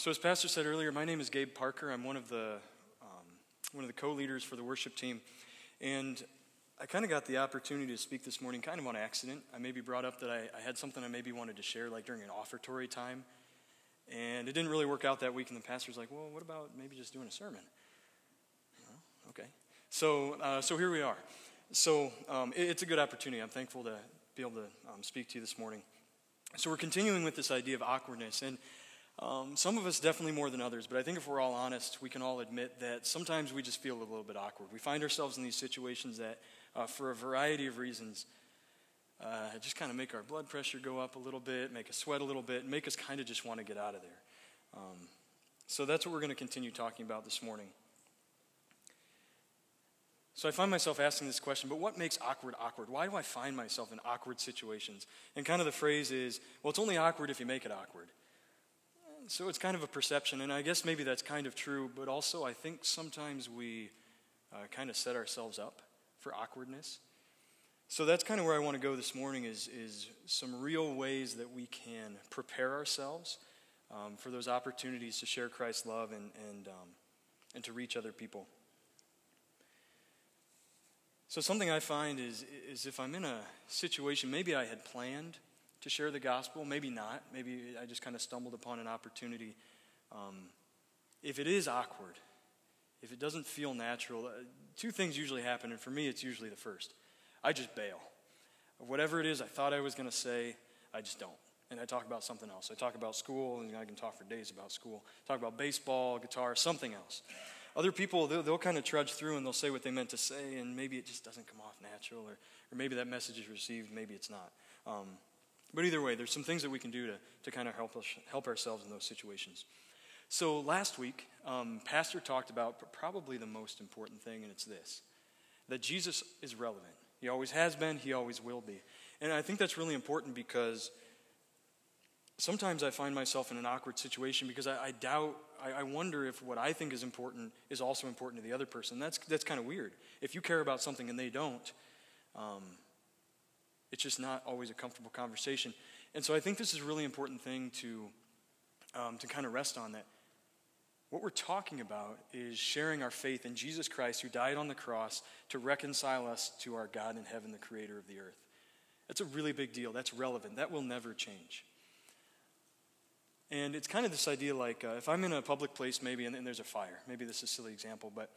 so as Pastor said earlier, my name is Gabe Parker. I'm one of the um, one of the co-leaders for the worship team, and I kind of got the opportunity to speak this morning, kind of on accident. I maybe brought up that I, I had something I maybe wanted to share, like during an offertory time, and it didn't really work out that week. And the pastor's like, "Well, what about maybe just doing a sermon?" okay, so uh, so here we are. So um, it, it's a good opportunity. I'm thankful to be able to um, speak to you this morning. So we're continuing with this idea of awkwardness, and um, some of us definitely more than others, but I think if we're all honest, we can all admit that sometimes we just feel a little bit awkward. We find ourselves in these situations that, uh, for a variety of reasons, uh, just kind of make our blood pressure go up a little bit, make us sweat a little bit, make us kind of just want to get out of there. Um, so that's what we're going to continue talking about this morning. So I find myself asking this question, but what makes awkward awkward? Why do I find myself in awkward situations? And kind of the phrase is, well, it's only awkward if you make it awkward. So it's kind of a perception, and I guess maybe that's kind of true, but also I think sometimes we uh, kind of set ourselves up for awkwardness. So that's kind of where I want to go this morning is, is some real ways that we can prepare ourselves um, for those opportunities to share Christ's love and, and, um, and to reach other people. So something I find is, is if I'm in a situation, maybe I had planned to share the gospel, maybe not. Maybe I just kind of stumbled upon an opportunity. Um, if it is awkward, if it doesn't feel natural, uh, two things usually happen, and for me, it's usually the first. I just bail. Whatever it is I thought I was going to say, I just don't. And I talk about something else. I talk about school, and I can talk for days about school. Talk about baseball, guitar, something else. Other people, they'll, they'll, kind of trudge through and they'll say what they meant to say, and maybe it just doesn't come off natural, or, or maybe that message is received, maybe it's not. Um, but either way, there's some things that we can do to, to kind of help, us, help ourselves in those situations. So last week, um, Pastor talked about probably the most important thing, and it's this that Jesus is relevant. He always has been, he always will be. And I think that's really important because sometimes I find myself in an awkward situation because I, I doubt, I, I, wonder if what I think is important is also important to the other person. That's, that's kind of weird. If you care about something and they don't, um, it's just not always a comfortable conversation. And so I think this is a really important thing to, um, to kind of rest on that. What we're talking about is sharing our faith in Jesus Christ, who died on the cross to reconcile us to our God in heaven, the creator of the earth. That's a really big deal. That's relevant. That will never change. And it's kind of this idea like uh, if I'm in a public place, maybe, and, and there's a fire. Maybe this is a silly example, but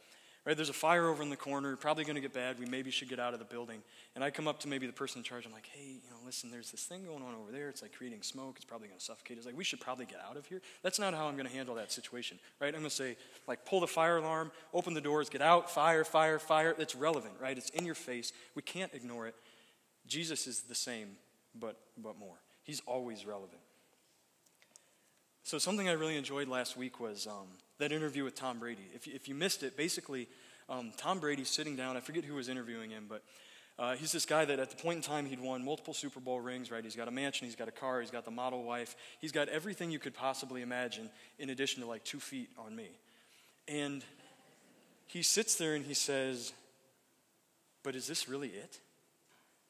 right, there's a fire over in the corner, probably going to get bad. We maybe should get out of the building. And I come up to maybe the person in charge. I'm like, hey, you know, listen, there's this thing going on over there. It's like creating smoke. It's probably going to suffocate. It's like, we should probably get out of here. That's not how I'm going to handle that situation, right? I'm going to say, like, pull the fire alarm, open the doors, get out, fire, fire, fire. It's relevant, right? It's in your face. We can't ignore it. Jesus is the same, but, but more. He's always relevant. So, something I really enjoyed last week was um, that interview with Tom Brady. If if you missed it, basically, um, Tom Brady's sitting down. I forget who was interviewing him, but uh, he's this guy that at the point in time he'd won multiple Super Bowl rings, right? He's got a mansion, he's got a car, he's got the model wife, he's got everything you could possibly imagine, in addition to like two feet on me. And he sits there and he says, But is this really it?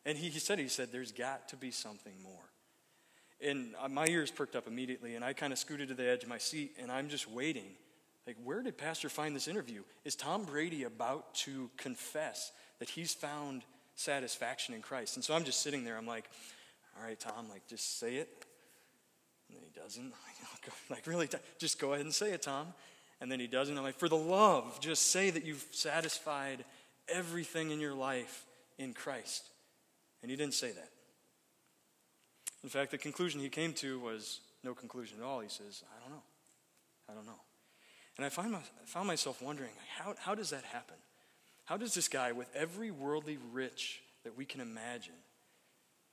And he, he said, he said, There's got to be something more. And uh, my ears perked up immediately, and I kind of scooted to the edge of my seat, and I'm just waiting. Like, where did Pastor find this interview? Is Tom Brady about to confess that he's found satisfaction in Christ? And so I'm just sitting there. I'm like, all right, Tom, like, just say it. And then he doesn't. Like, really, just go ahead and say it, Tom. And then he doesn't. I'm like, for the love, just say that you've satisfied everything in your life in Christ. And he didn't say that. In fact, the conclusion he came to was no conclusion at all. He says, I don't know. I don't know. And I, find my, found myself wondering, how, how does that happen? How does this guy, with every worldly rich that we can imagine,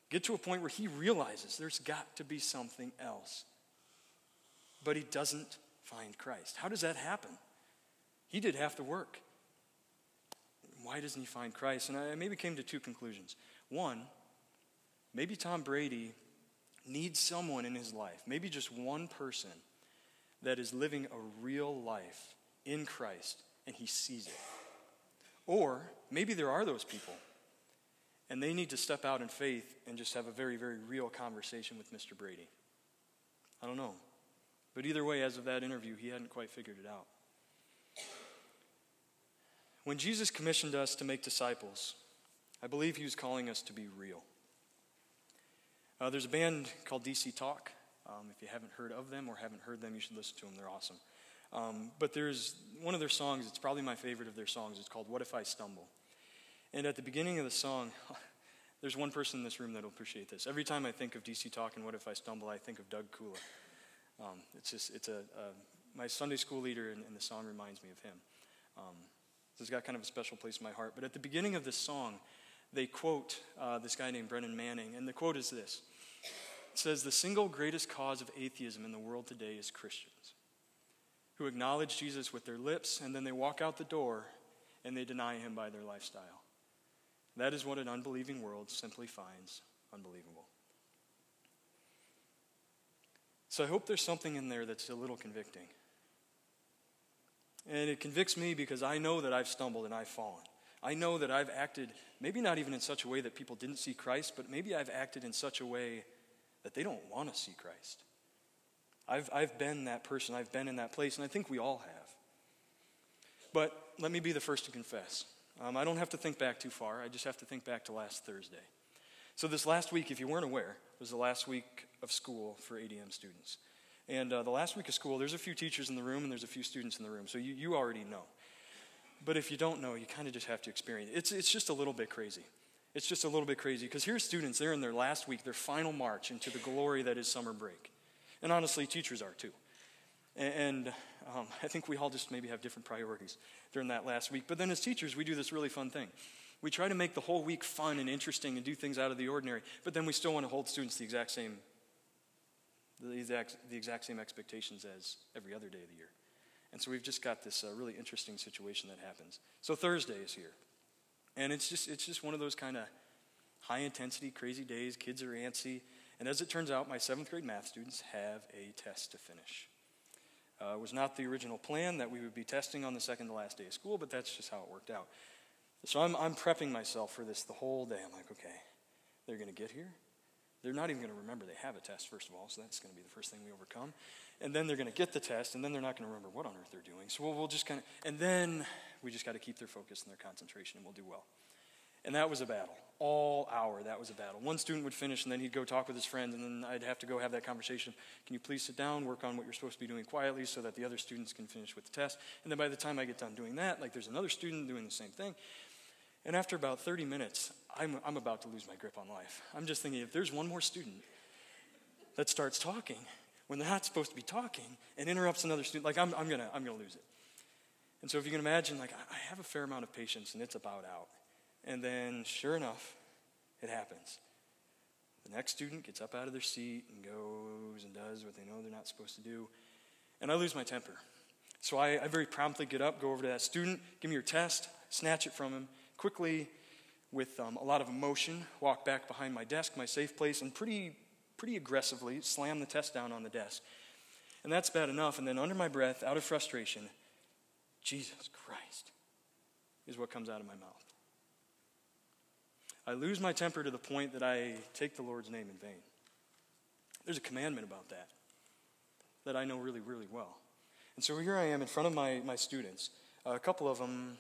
get to a point where he realizes there's got to be something else? But he doesn't find Christ. How does that happen? He did half the work. Why doesn't he find Christ? And I maybe came to two conclusions. One, maybe Tom Brady needs someone in his life, maybe just one person, that is living a real life in Christ and he sees it. Or maybe there are those people and they need to step out in faith and just have a very, very real conversation with Mr. Brady. I don't know. But either way, as of that interview, he hadn't quite figured it out. When Jesus commissioned us to make disciples, I believe he was calling us to be real. Uh, there's a band called DC Talk. Um, if you haven't heard of them or haven't heard them, you should listen to them. They're awesome. Um, but there's one of their songs, it's probably my favorite of their songs. It's called What If I Stumble? And at the beginning of the song, there's one person in this room that'll appreciate this. Every time I think of DC Talk and What If I Stumble, I think of Doug Kula. Um, it's just, it's a, a, my Sunday school leader, and, and, the song reminds me of him. Um, it's got kind of a special place in my heart. But at the beginning of this song, they quote uh, this guy named Brennan Manning, and the quote is this says, The single greatest cause of atheism in the world today is Christians who acknowledge Jesus with their lips, and then they walk out the door and they deny him by their lifestyle. That is what an unbelieving world simply finds unbelievable. So I hope there's something in there that's a little convicting. And it convicts me because I know that I've stumbled and I've fallen. I know that I've acted, maybe not even in such a way that people didn't see Christ, but maybe I've acted in such a way that they don't want to see Christ. I've, I've been that person, I've been in that place, and I think we all have. But let me be the first to confess. Um, I don't have to think back too far, I just have to think back to last Thursday. So, this last week, if you weren't aware, was the last week of school for ADM students. And uh, the last week of school, there's a few teachers in the room and there's a few students in the room, so you, you already know. But if you don't know, you kind of just have to experience it. It's, it's just a little bit crazy. It's just a little bit crazy because here's students, they're in their last week, their final march into the glory that is summer break. And honestly, teachers are too. And um, I think we all just maybe have different priorities during that last week. But then as teachers, we do this really fun thing. We try to make the whole week fun and interesting and do things out of the ordinary, but then we still want to hold students the exact same, the exact, the exact same expectations as every other day of the year. And so we've just got this uh, really interesting situation that happens. So Thursday is here. And it's just, it's just one of those kind of high intensity, crazy days. Kids are antsy. And as it turns out, my seventh grade math students have a test to finish. Uh, it was not the original plan that we would be testing on the second to last day of school, but that's just how it worked out. So I'm, I'm prepping myself for this the whole day. I'm like, okay, they're going to get here. They're not even going to remember they have a test, first of all, so that's going to be the first thing we overcome and then they're going to get the test, and then they're not going to remember what on earth they're doing. So we'll, we'll just kind of, and then we just got to keep their focus and their concentration, and we'll do well. And that was a battle. All hour, that was a battle. One student would finish, and then he'd go talk with his friends, and then I'd have to go have that conversation. Can you please sit down, work on what you're supposed to be doing quietly so that the other students can finish with the test? And then by the time I get done doing that, like there's another student doing the same thing. And after about 30 minutes, I'm, I'm about to lose my grip on life. I'm just thinking, if there's one more student that starts talking, when they're not supposed to be talking and interrupts another student, like I'm, I'm gonna, I'm gonna lose it. And so if you can imagine, like I have a fair amount of patience and it's about out. And then sure enough, it happens. The next student gets up out of their seat and goes and does what they know they're not supposed to do. And I lose my temper. So I, I very promptly get up, go over to that student, give me your test, snatch it from him, quickly, with um, a lot of emotion, walk back behind my desk, my safe place, and pretty pretty aggressively, slam the test down on the desk. And that's bad enough. And then, under my breath, out of frustration, Jesus Christ is what comes out of my mouth. I lose my temper to the point that I take the Lord's name in vain. There's a commandment about that that I know really, really well. And so here I am in front of my, my students. Uh, a couple of them,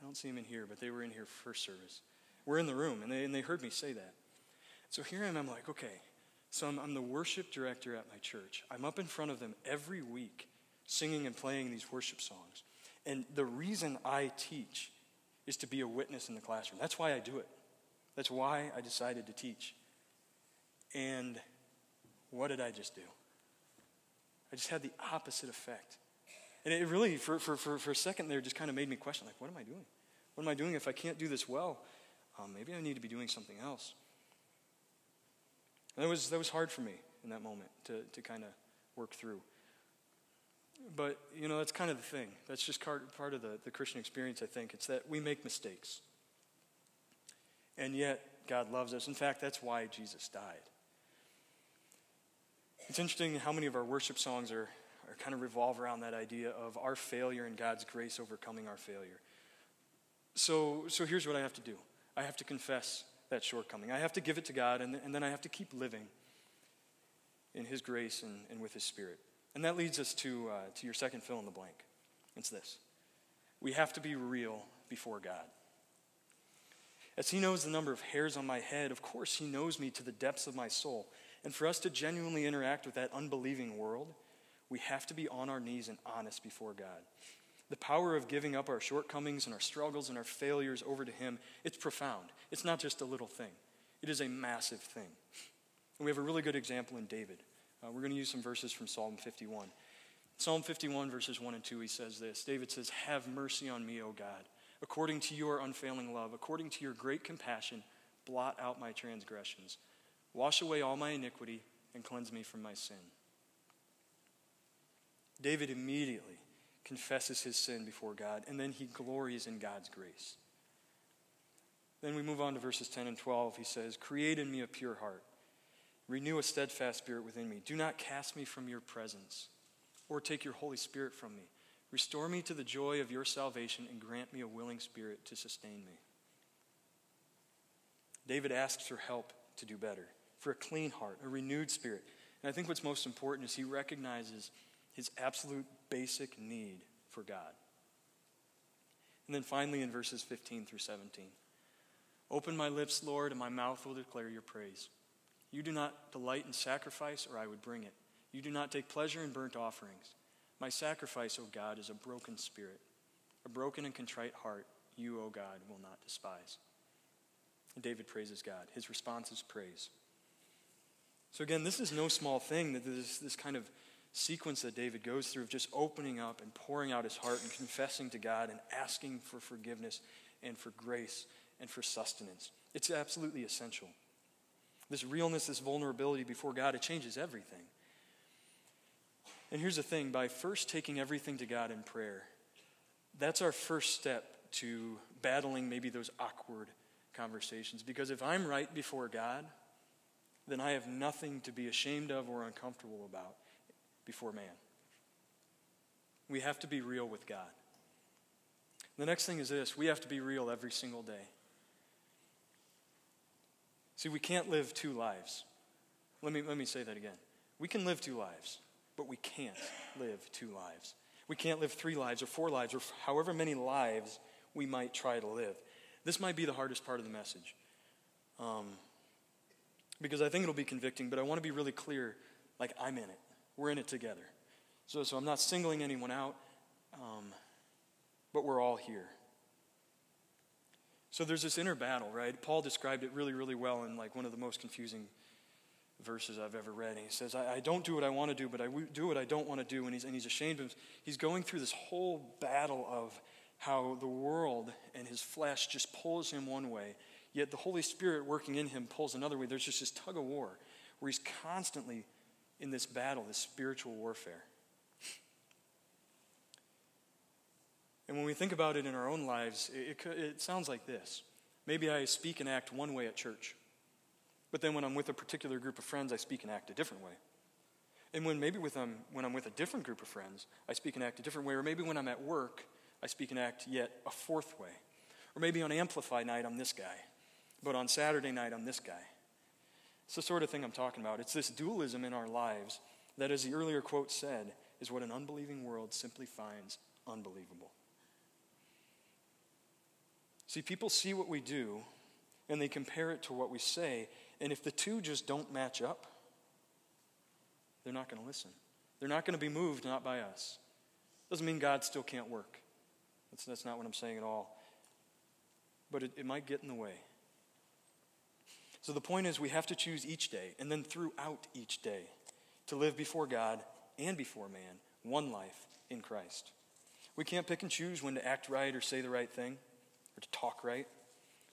I don't see them in here, but they were in here first service. We're in the room, and they, and they heard me say that. So here I am, I'm like, okay, so I'm, I'm, the worship director at my church. I'm up in front of them every week singing and playing these worship songs. And the reason I teach is to be a witness in the classroom. That's why I do it. That's why I decided to teach. And what did I just do? I just had the opposite effect. And it really, for, for, for, for a second there, just kind of made me question like, what am I doing? What am I doing if I can't do this well? Um, maybe I need to be doing something else. And that was, that was hard for me in that moment to, to kind of work through. But, you know, that's kind of the thing. That's just part, of the, the Christian experience, I think. It's that we make mistakes. And yet, God loves us. In fact, that's why Jesus died. It's interesting how many of our worship songs are, are kind of revolve around that idea of our failure and God's grace overcoming our failure. So, so here's what I have to do I have to confess that shortcoming. I have to give it to God, and, and then I have to keep living in His grace and, and with His Spirit. And that leads us to, uh, to your second fill in the blank. It's this we have to be real before God. As He knows the number of hairs on my head, of course, He knows me to the depths of my soul. And for us to genuinely interact with that unbelieving world, we have to be on our knees and honest before God. The power of giving up our shortcomings and our struggles and our failures over to Him, it's profound. It's not just a little thing, it is a massive thing. And we have a really good example in David. Uh, we're going to use some verses from Psalm 51. Psalm 51, verses 1 and 2, he says this David says, Have mercy on me, O God, according to your unfailing love, according to your great compassion, blot out my transgressions. Wash away all my iniquity and cleanse me from my sin. David immediately confesses his sin before God, and then he glories in God's grace. Then we move on to verses 10 and 12. He says, Create in me a pure heart, renew a steadfast spirit within me. Do not cast me from your presence, or take your Holy Spirit from me. Restore me to the joy of your salvation, and grant me a willing spirit to sustain me. David asks for help to do better, for a clean heart, a renewed spirit. And I think what's most important is he recognizes his absolute basic need for God. And then finally, in verses 15 through 17 Open my lips, Lord, and my mouth will declare your praise. You do not delight in sacrifice, or I would bring it. You do not take pleasure in burnt offerings. My sacrifice, O God, is a broken spirit. A broken and contrite heart, you, O God, will not despise. And David praises God. His response is praise. So, again, this is no small thing that this, this kind of sequence that David goes through of just opening up and pouring out his heart and confessing to God and asking for forgiveness and for grace and for sustenance. It's absolutely essential. This realness, this vulnerability before God, it changes everything. And here's the thing by first taking everything to God in prayer, that's our first step to battling maybe those awkward conversations. Because if I'm right before God, then I have nothing to be ashamed of or uncomfortable about before man. We have to be real with God. The next thing is this we have to be real every single day. See, we can't live two lives. Let me, let me say that again. We can live two lives, but we can't live two lives. We can't live three lives or four lives or however many lives we might try to live. This might be the hardest part of the message. Um, because I think it'll be convicting, but I want to be really clear like, I'm in it. We're in it together. So, so I'm not singling anyone out, um, but we're all here. So there's this inner battle, right? Paul described it really, really well in like one of the most confusing verses I've ever read. And he says, I, I don't do what I want to do, but I do what I don't want to do. And he's, and he's ashamed of him. He's going through this whole battle of how the world and his flesh just pulls him one way, yet the Holy Spirit working in him pulls another way. There's just this tug of war where he's constantly in this battle, this spiritual warfare. And when we think about it in our own lives, it, it, it, sounds like this. Maybe I speak and act one way at church, but then when I'm with a particular group of friends, I speak and act a different way. And when maybe with, um, when I'm with a different group of friends, I speak and act a different way. Or maybe when I'm at work, I speak and act yet a fourth way. Or maybe on Amplify night, I'm this guy. But on Saturday night, I'm this guy. It's the sort of thing I'm talking about. It's this dualism in our lives that, as the earlier quote said, is what an unbelieving world simply finds unbelievable. See, people see what we do and they compare it to what we say, and if the two just don't match up, they're not going to listen. They're not going to be moved, not by us. Doesn't mean God still can't work. That's, that's not what I'm saying at all. But it, it might get in the way. So the point is, we have to choose each day and then throughout each day to live before God and before man one life in Christ. We can't pick and choose when to act right or say the right thing or to talk right.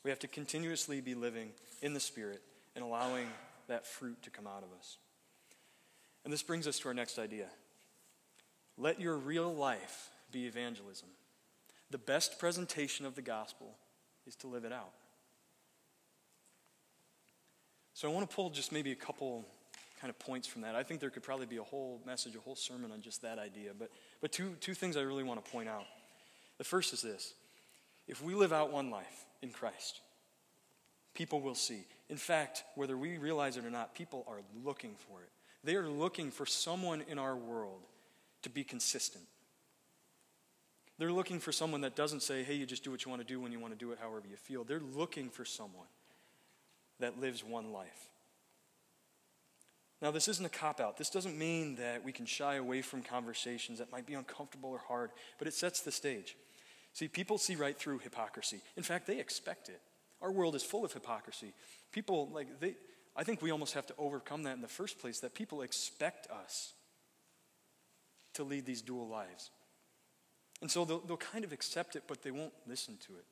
We have to continuously be living in the Spirit and allowing that fruit to come out of us. And this brings us to our next idea. Let your real life be evangelism. The best presentation of the gospel is to live it out. So I want to pull just maybe a couple kind of points from that. I think there could probably be a whole message, a whole sermon on just that idea. But, but two, two things I really want to point out. The first is this if we live out one life in Christ, people will see. In fact, whether we realize it or not, people are looking for it. They are looking for someone in our world to be consistent. They're looking for someone that doesn't say, hey, you just do what you want to do when you want to do it however you feel. They're looking for someone that lives one life. Now, this isn't a cop out. This doesn't mean that we can shy away from conversations that might be uncomfortable or hard, but it sets the stage. See, people see right through hypocrisy. In fact, they expect it. Our world is full of hypocrisy. People, like, they, I think we almost have to overcome that in the first place, that people expect us to lead these dual lives. And so they'll, they'll kind of accept it, but they won't listen to it.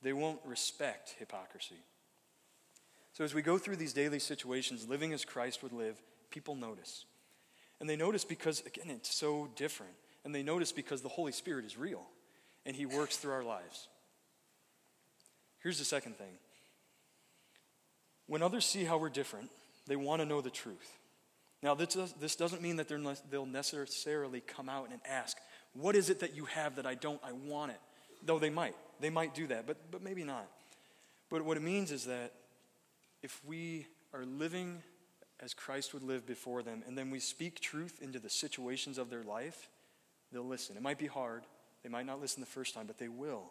They won't respect hypocrisy. So as we go through these daily situations, living as Christ would live, people notice. And they notice because, again, it's so different. And they notice because the Holy Spirit is real and He works through our lives. Here's the second thing when others see how we're different, they want to know the truth. Now, this, this doesn't mean that they'll necessarily come out and ask, What is it that you have that I don't? I want it. Though they might. They might do that, but, but maybe not. But what it means is that if we are living as Christ would live before them, and then we speak truth into the situations of their life, they'll listen. It might be hard. They might not listen the first time, but they will.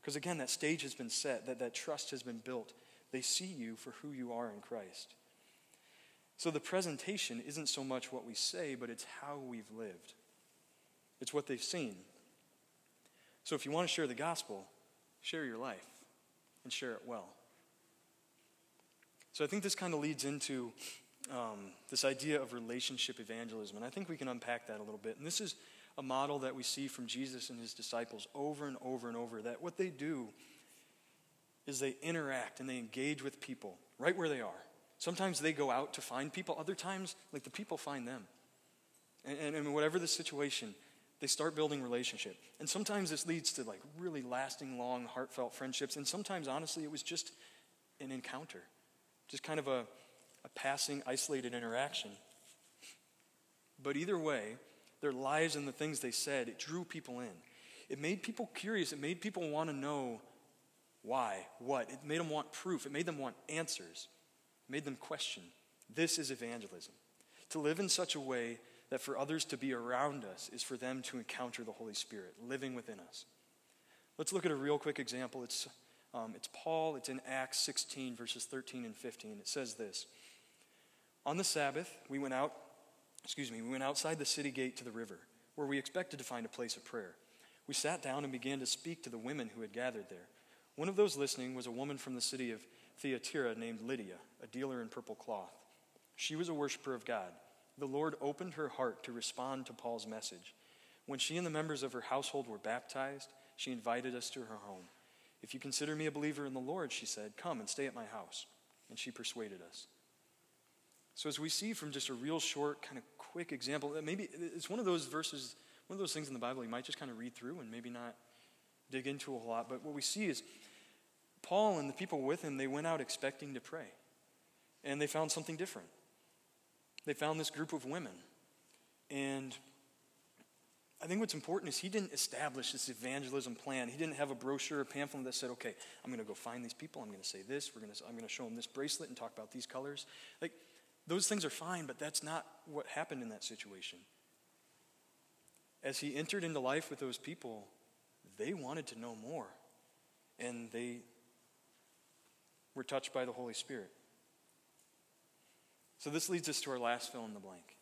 Because again, that stage has been set, that, that trust has been built. They see you for who you are in Christ. So the presentation isn't so much what we say, but it's how we've lived. It's what they've seen. So if you want to share the gospel, share your life and share it well. So I think this kind of leads into um, this idea of relationship evangelism, and I think we can unpack that a little bit. And this is a model that we see from Jesus and his disciples over and over and over that what they do is they interact and they engage with people right where they are. Sometimes they go out to find people, other times, like the people find them. And, and, and whatever the situation, they start building relationship. And sometimes this leads to like really lasting, long, heartfelt friendships. And sometimes, honestly, it was just an encounter, just kind of a, a passing, isolated interaction. But either way, their lives and the things they said, it drew people in. It made people curious. It made people want to know why, what. It made them want proof. It made them want answers. It made them question. This is evangelism. To live in such a way that for others to be around us is for them to encounter the Holy Spirit living within us. Let's look at a real quick example. It's, um, it's Paul, it's in Acts 16, verses 13 and 15. It says this On the Sabbath, we went out excuse me, we went outside the city gate to the river, where we expected to find a place of prayer. We sat down and began to speak to the women who had gathered there. One of those listening was a woman from the city of Thyatira named Lydia, a dealer in purple cloth. She was a worshiper of God. The Lord opened her heart to respond to Paul's message. When she and the members of her household were baptized, she invited us to her home. If you consider me a believer in the Lord, she said, come and stay at my house. And she persuaded us. So, as we see from just a real short, kind of quick example, uh, maybe it's one of those verses, one of those things in the Bible you might just kind of read through and maybe not dig into a whole lot. But what we see is Paul and the people with him, they went out expecting to pray. And they found something different. They found this group of women. And I think what's important is he didn't establish this evangelism plan. He didn't have a brochure, a pamphlet that said, okay, I'm going to go find these people. I'm going to say this. We're to, I'm going to show them this bracelet and talk about these colors. Like, those things are fine, but that's not what happened in that situation. As he entered into life with those people, they wanted to know more. And they were touched by the Holy Spirit. So this leads us to our last fill in the blank.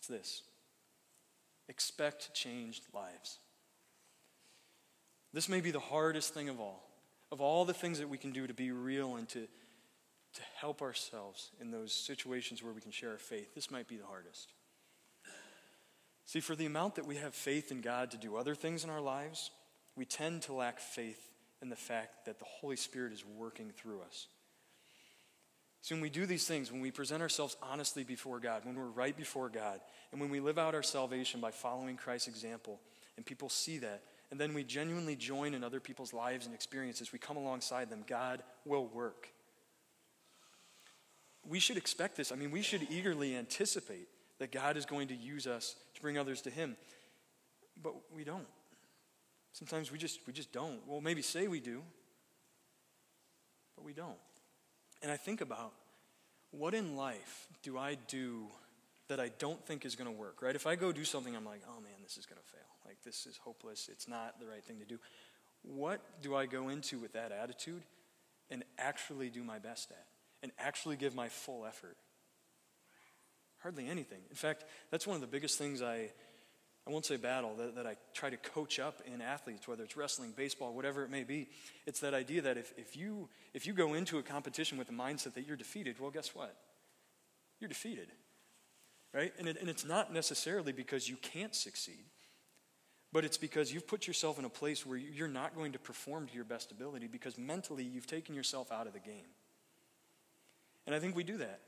It's this expect changed lives. This may be the hardest thing of all. Of all the things that we can do to be real and to to help ourselves in those situations where we can share our faith, this might be the hardest. See, for the amount that we have faith in God to do other things in our lives, we tend to lack faith in the fact that the Holy Spirit is working through us. So, when we do these things, when we present ourselves honestly before God, when we're right before God, and when we live out our salvation by following Christ's example, and people see that, and then we genuinely join in other people's lives and experiences, we come alongside them, God will work we should expect this. I mean, we should eagerly anticipate that God is going to use us to bring others to Him. But we don't. Sometimes we just, we just don't. Well, maybe say we do, but we don't. And I think about what in life do I do that I don't think is going to work, right? If I go do something, I'm like, oh man, this is going to fail. Like, this is hopeless. It's not the right thing to do. What do I go into with that attitude and actually do my best at and actually give my full effort? Hardly anything. In fact, that's one of the biggest things I, I won't say battle, that, that I try to coach up in athletes, whether it's wrestling, baseball, whatever it may be. It's that idea that if, if, you, if you go into a competition with the mindset that you're defeated, well, guess what? You're defeated. Right? And, it, and it's not necessarily because you can't succeed, but it's because you've put yourself in a place where you're not going to perform to your best ability because mentally you've taken yourself out of the game. And I think we do that.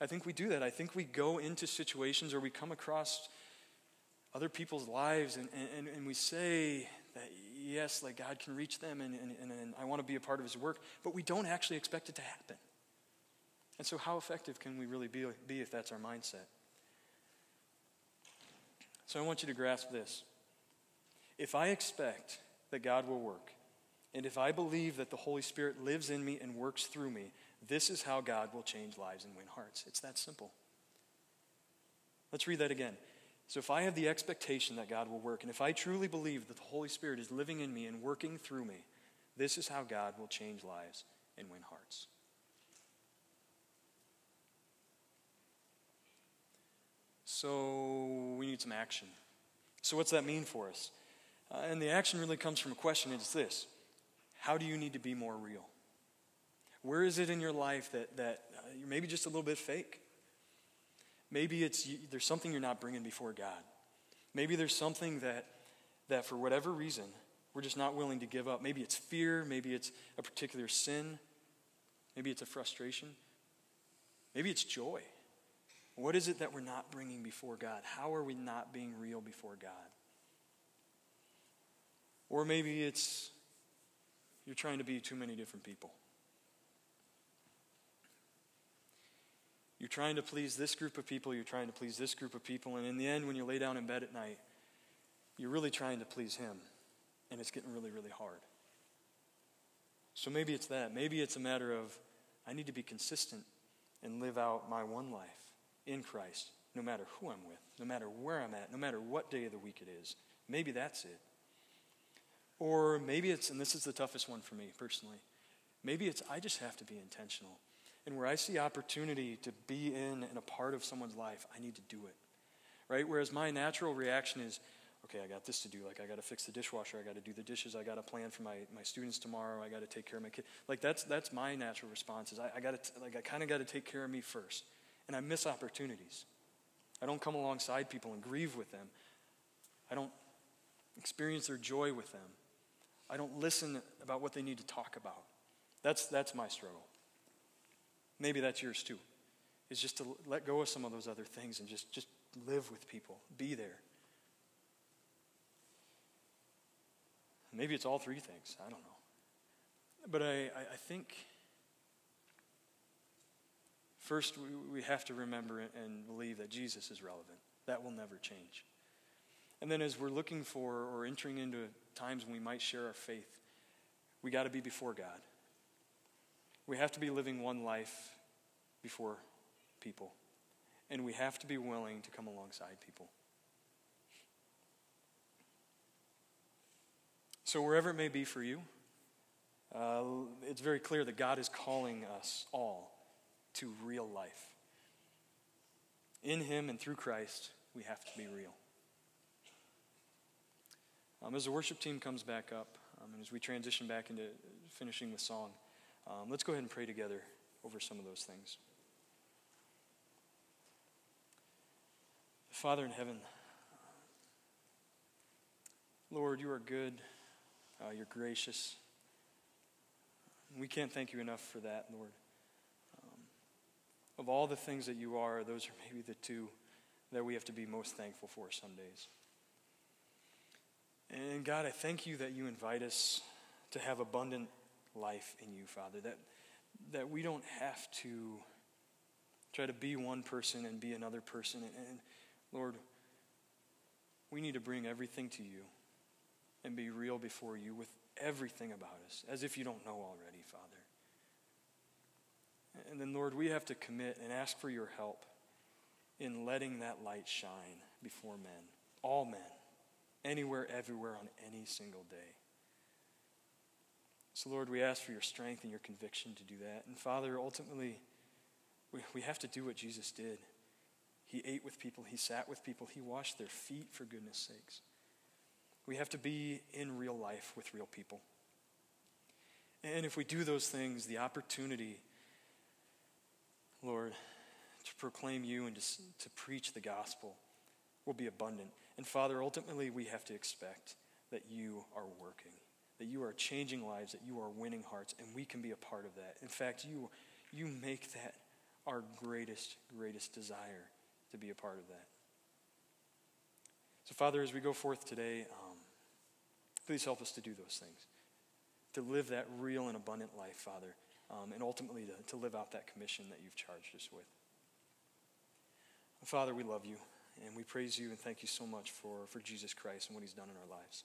I think we do that. I think we go into situations or we come across other people's lives and, and, and we say that, yes, like God can reach them and, and, and I want to be a part of his work, but we don't actually expect it to happen. And so, how effective can we really be, be if that's our mindset? So, I want you to grasp this. If I expect that God will work, and if I believe that the Holy Spirit lives in me and works through me, this is how God will change lives and win hearts. It's that simple. Let's read that again. So, if I have the expectation that God will work, and if I truly believe that the Holy Spirit is living in me and working through me, this is how God will change lives and win hearts. So, we need some action. So, what's that mean for us? Uh, and the action really comes from a question it's this How do you need to be more real? Where is it in your life that, that uh, you're maybe just a little bit fake? Maybe it's there's something you're not bringing before God. Maybe there's something that, that for whatever reason, we're just not willing to give up. Maybe it's fear. Maybe it's a particular sin. Maybe it's a frustration. Maybe it's joy. What is it that we're not bringing before God? How are we not being real before God? Or maybe it's you're trying to be too many different people. Trying to please this group of people, you're trying to please this group of people, and in the end, when you lay down in bed at night, you're really trying to please Him, and it's getting really, really hard. So maybe it's that. Maybe it's a matter of I need to be consistent and live out my one life in Christ, no matter who I'm with, no matter where I'm at, no matter what day of the week it is. Maybe that's it. Or maybe it's, and this is the toughest one for me personally, maybe it's I just have to be intentional. And where I see opportunity to be in and a part of someone's life, I need to do it. Right? Whereas my natural reaction is, okay, I got this to do. Like, I got to fix the dishwasher. I got to do the dishes. I got to plan for my, my students tomorrow. I got to take care of my kid. Like, that's, that's my natural response is I, got to, like, I kind of got to take care of me first. And I miss opportunities. I don't come alongside people and grieve with them. I don't experience their joy with them. I don't listen about what they need to talk about. That's, that's my struggle. Maybe that's yours too. Is just to let go of some of those other things and just, just live with people, be there. Maybe it's all three things. I don't know. But I, I think first we, we have to remember and believe that Jesus is relevant. That will never change. And then as we're looking for or entering into times when we might share our faith, we got to be before God. We have to be living one life before people. And we have to be willing to come alongside people. So, wherever it may be for you, uh, it's very clear that God is calling us all to real life. In Him and through Christ, we have to be real. Um, as the worship team comes back up, um, and as we transition back into finishing the song, um, let's go ahead and pray together over some of those things. Father in heaven, Lord, you are good. Uh, you're gracious. We can't thank you enough for that, Lord. Um, of all the things that you are, those are maybe the two that we have to be most thankful for some days. And God, I thank you that you invite us to have abundant life in you, Father, that, that we don't have to try to be one person and be another person. And, and Lord, we need to bring everything to you and be real before you with everything about us, as if you don't know already, Father. And then, Lord, we have to commit and ask for your help in letting that light shine before men, all men, anywhere, everywhere, on any single day. So, Lord, we ask for your strength and your conviction to do that. And, Father, ultimately, we, we have to do what Jesus did. He ate with people, he sat with people, he washed their feet, for goodness sakes. We have to be in real life with real people. And if we do those things, the opportunity, Lord, to proclaim you and to, to preach the gospel will be abundant. And Father, ultimately, we have to expect that you are working, that you are changing lives, that you are winning hearts, and we can be a part of that. In fact, you, you make that our greatest, greatest desire to be a part of that. So, Father, as we go forth today, um, please help us to do those things, to live that real and abundant life, Father, um, and ultimately to, to live out that commission that you've charged us with. Father, we love you, and we praise you and thank you so much for, for Jesus Christ and what he's done in our lives.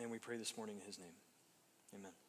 And we pray this morning in his name. Amen.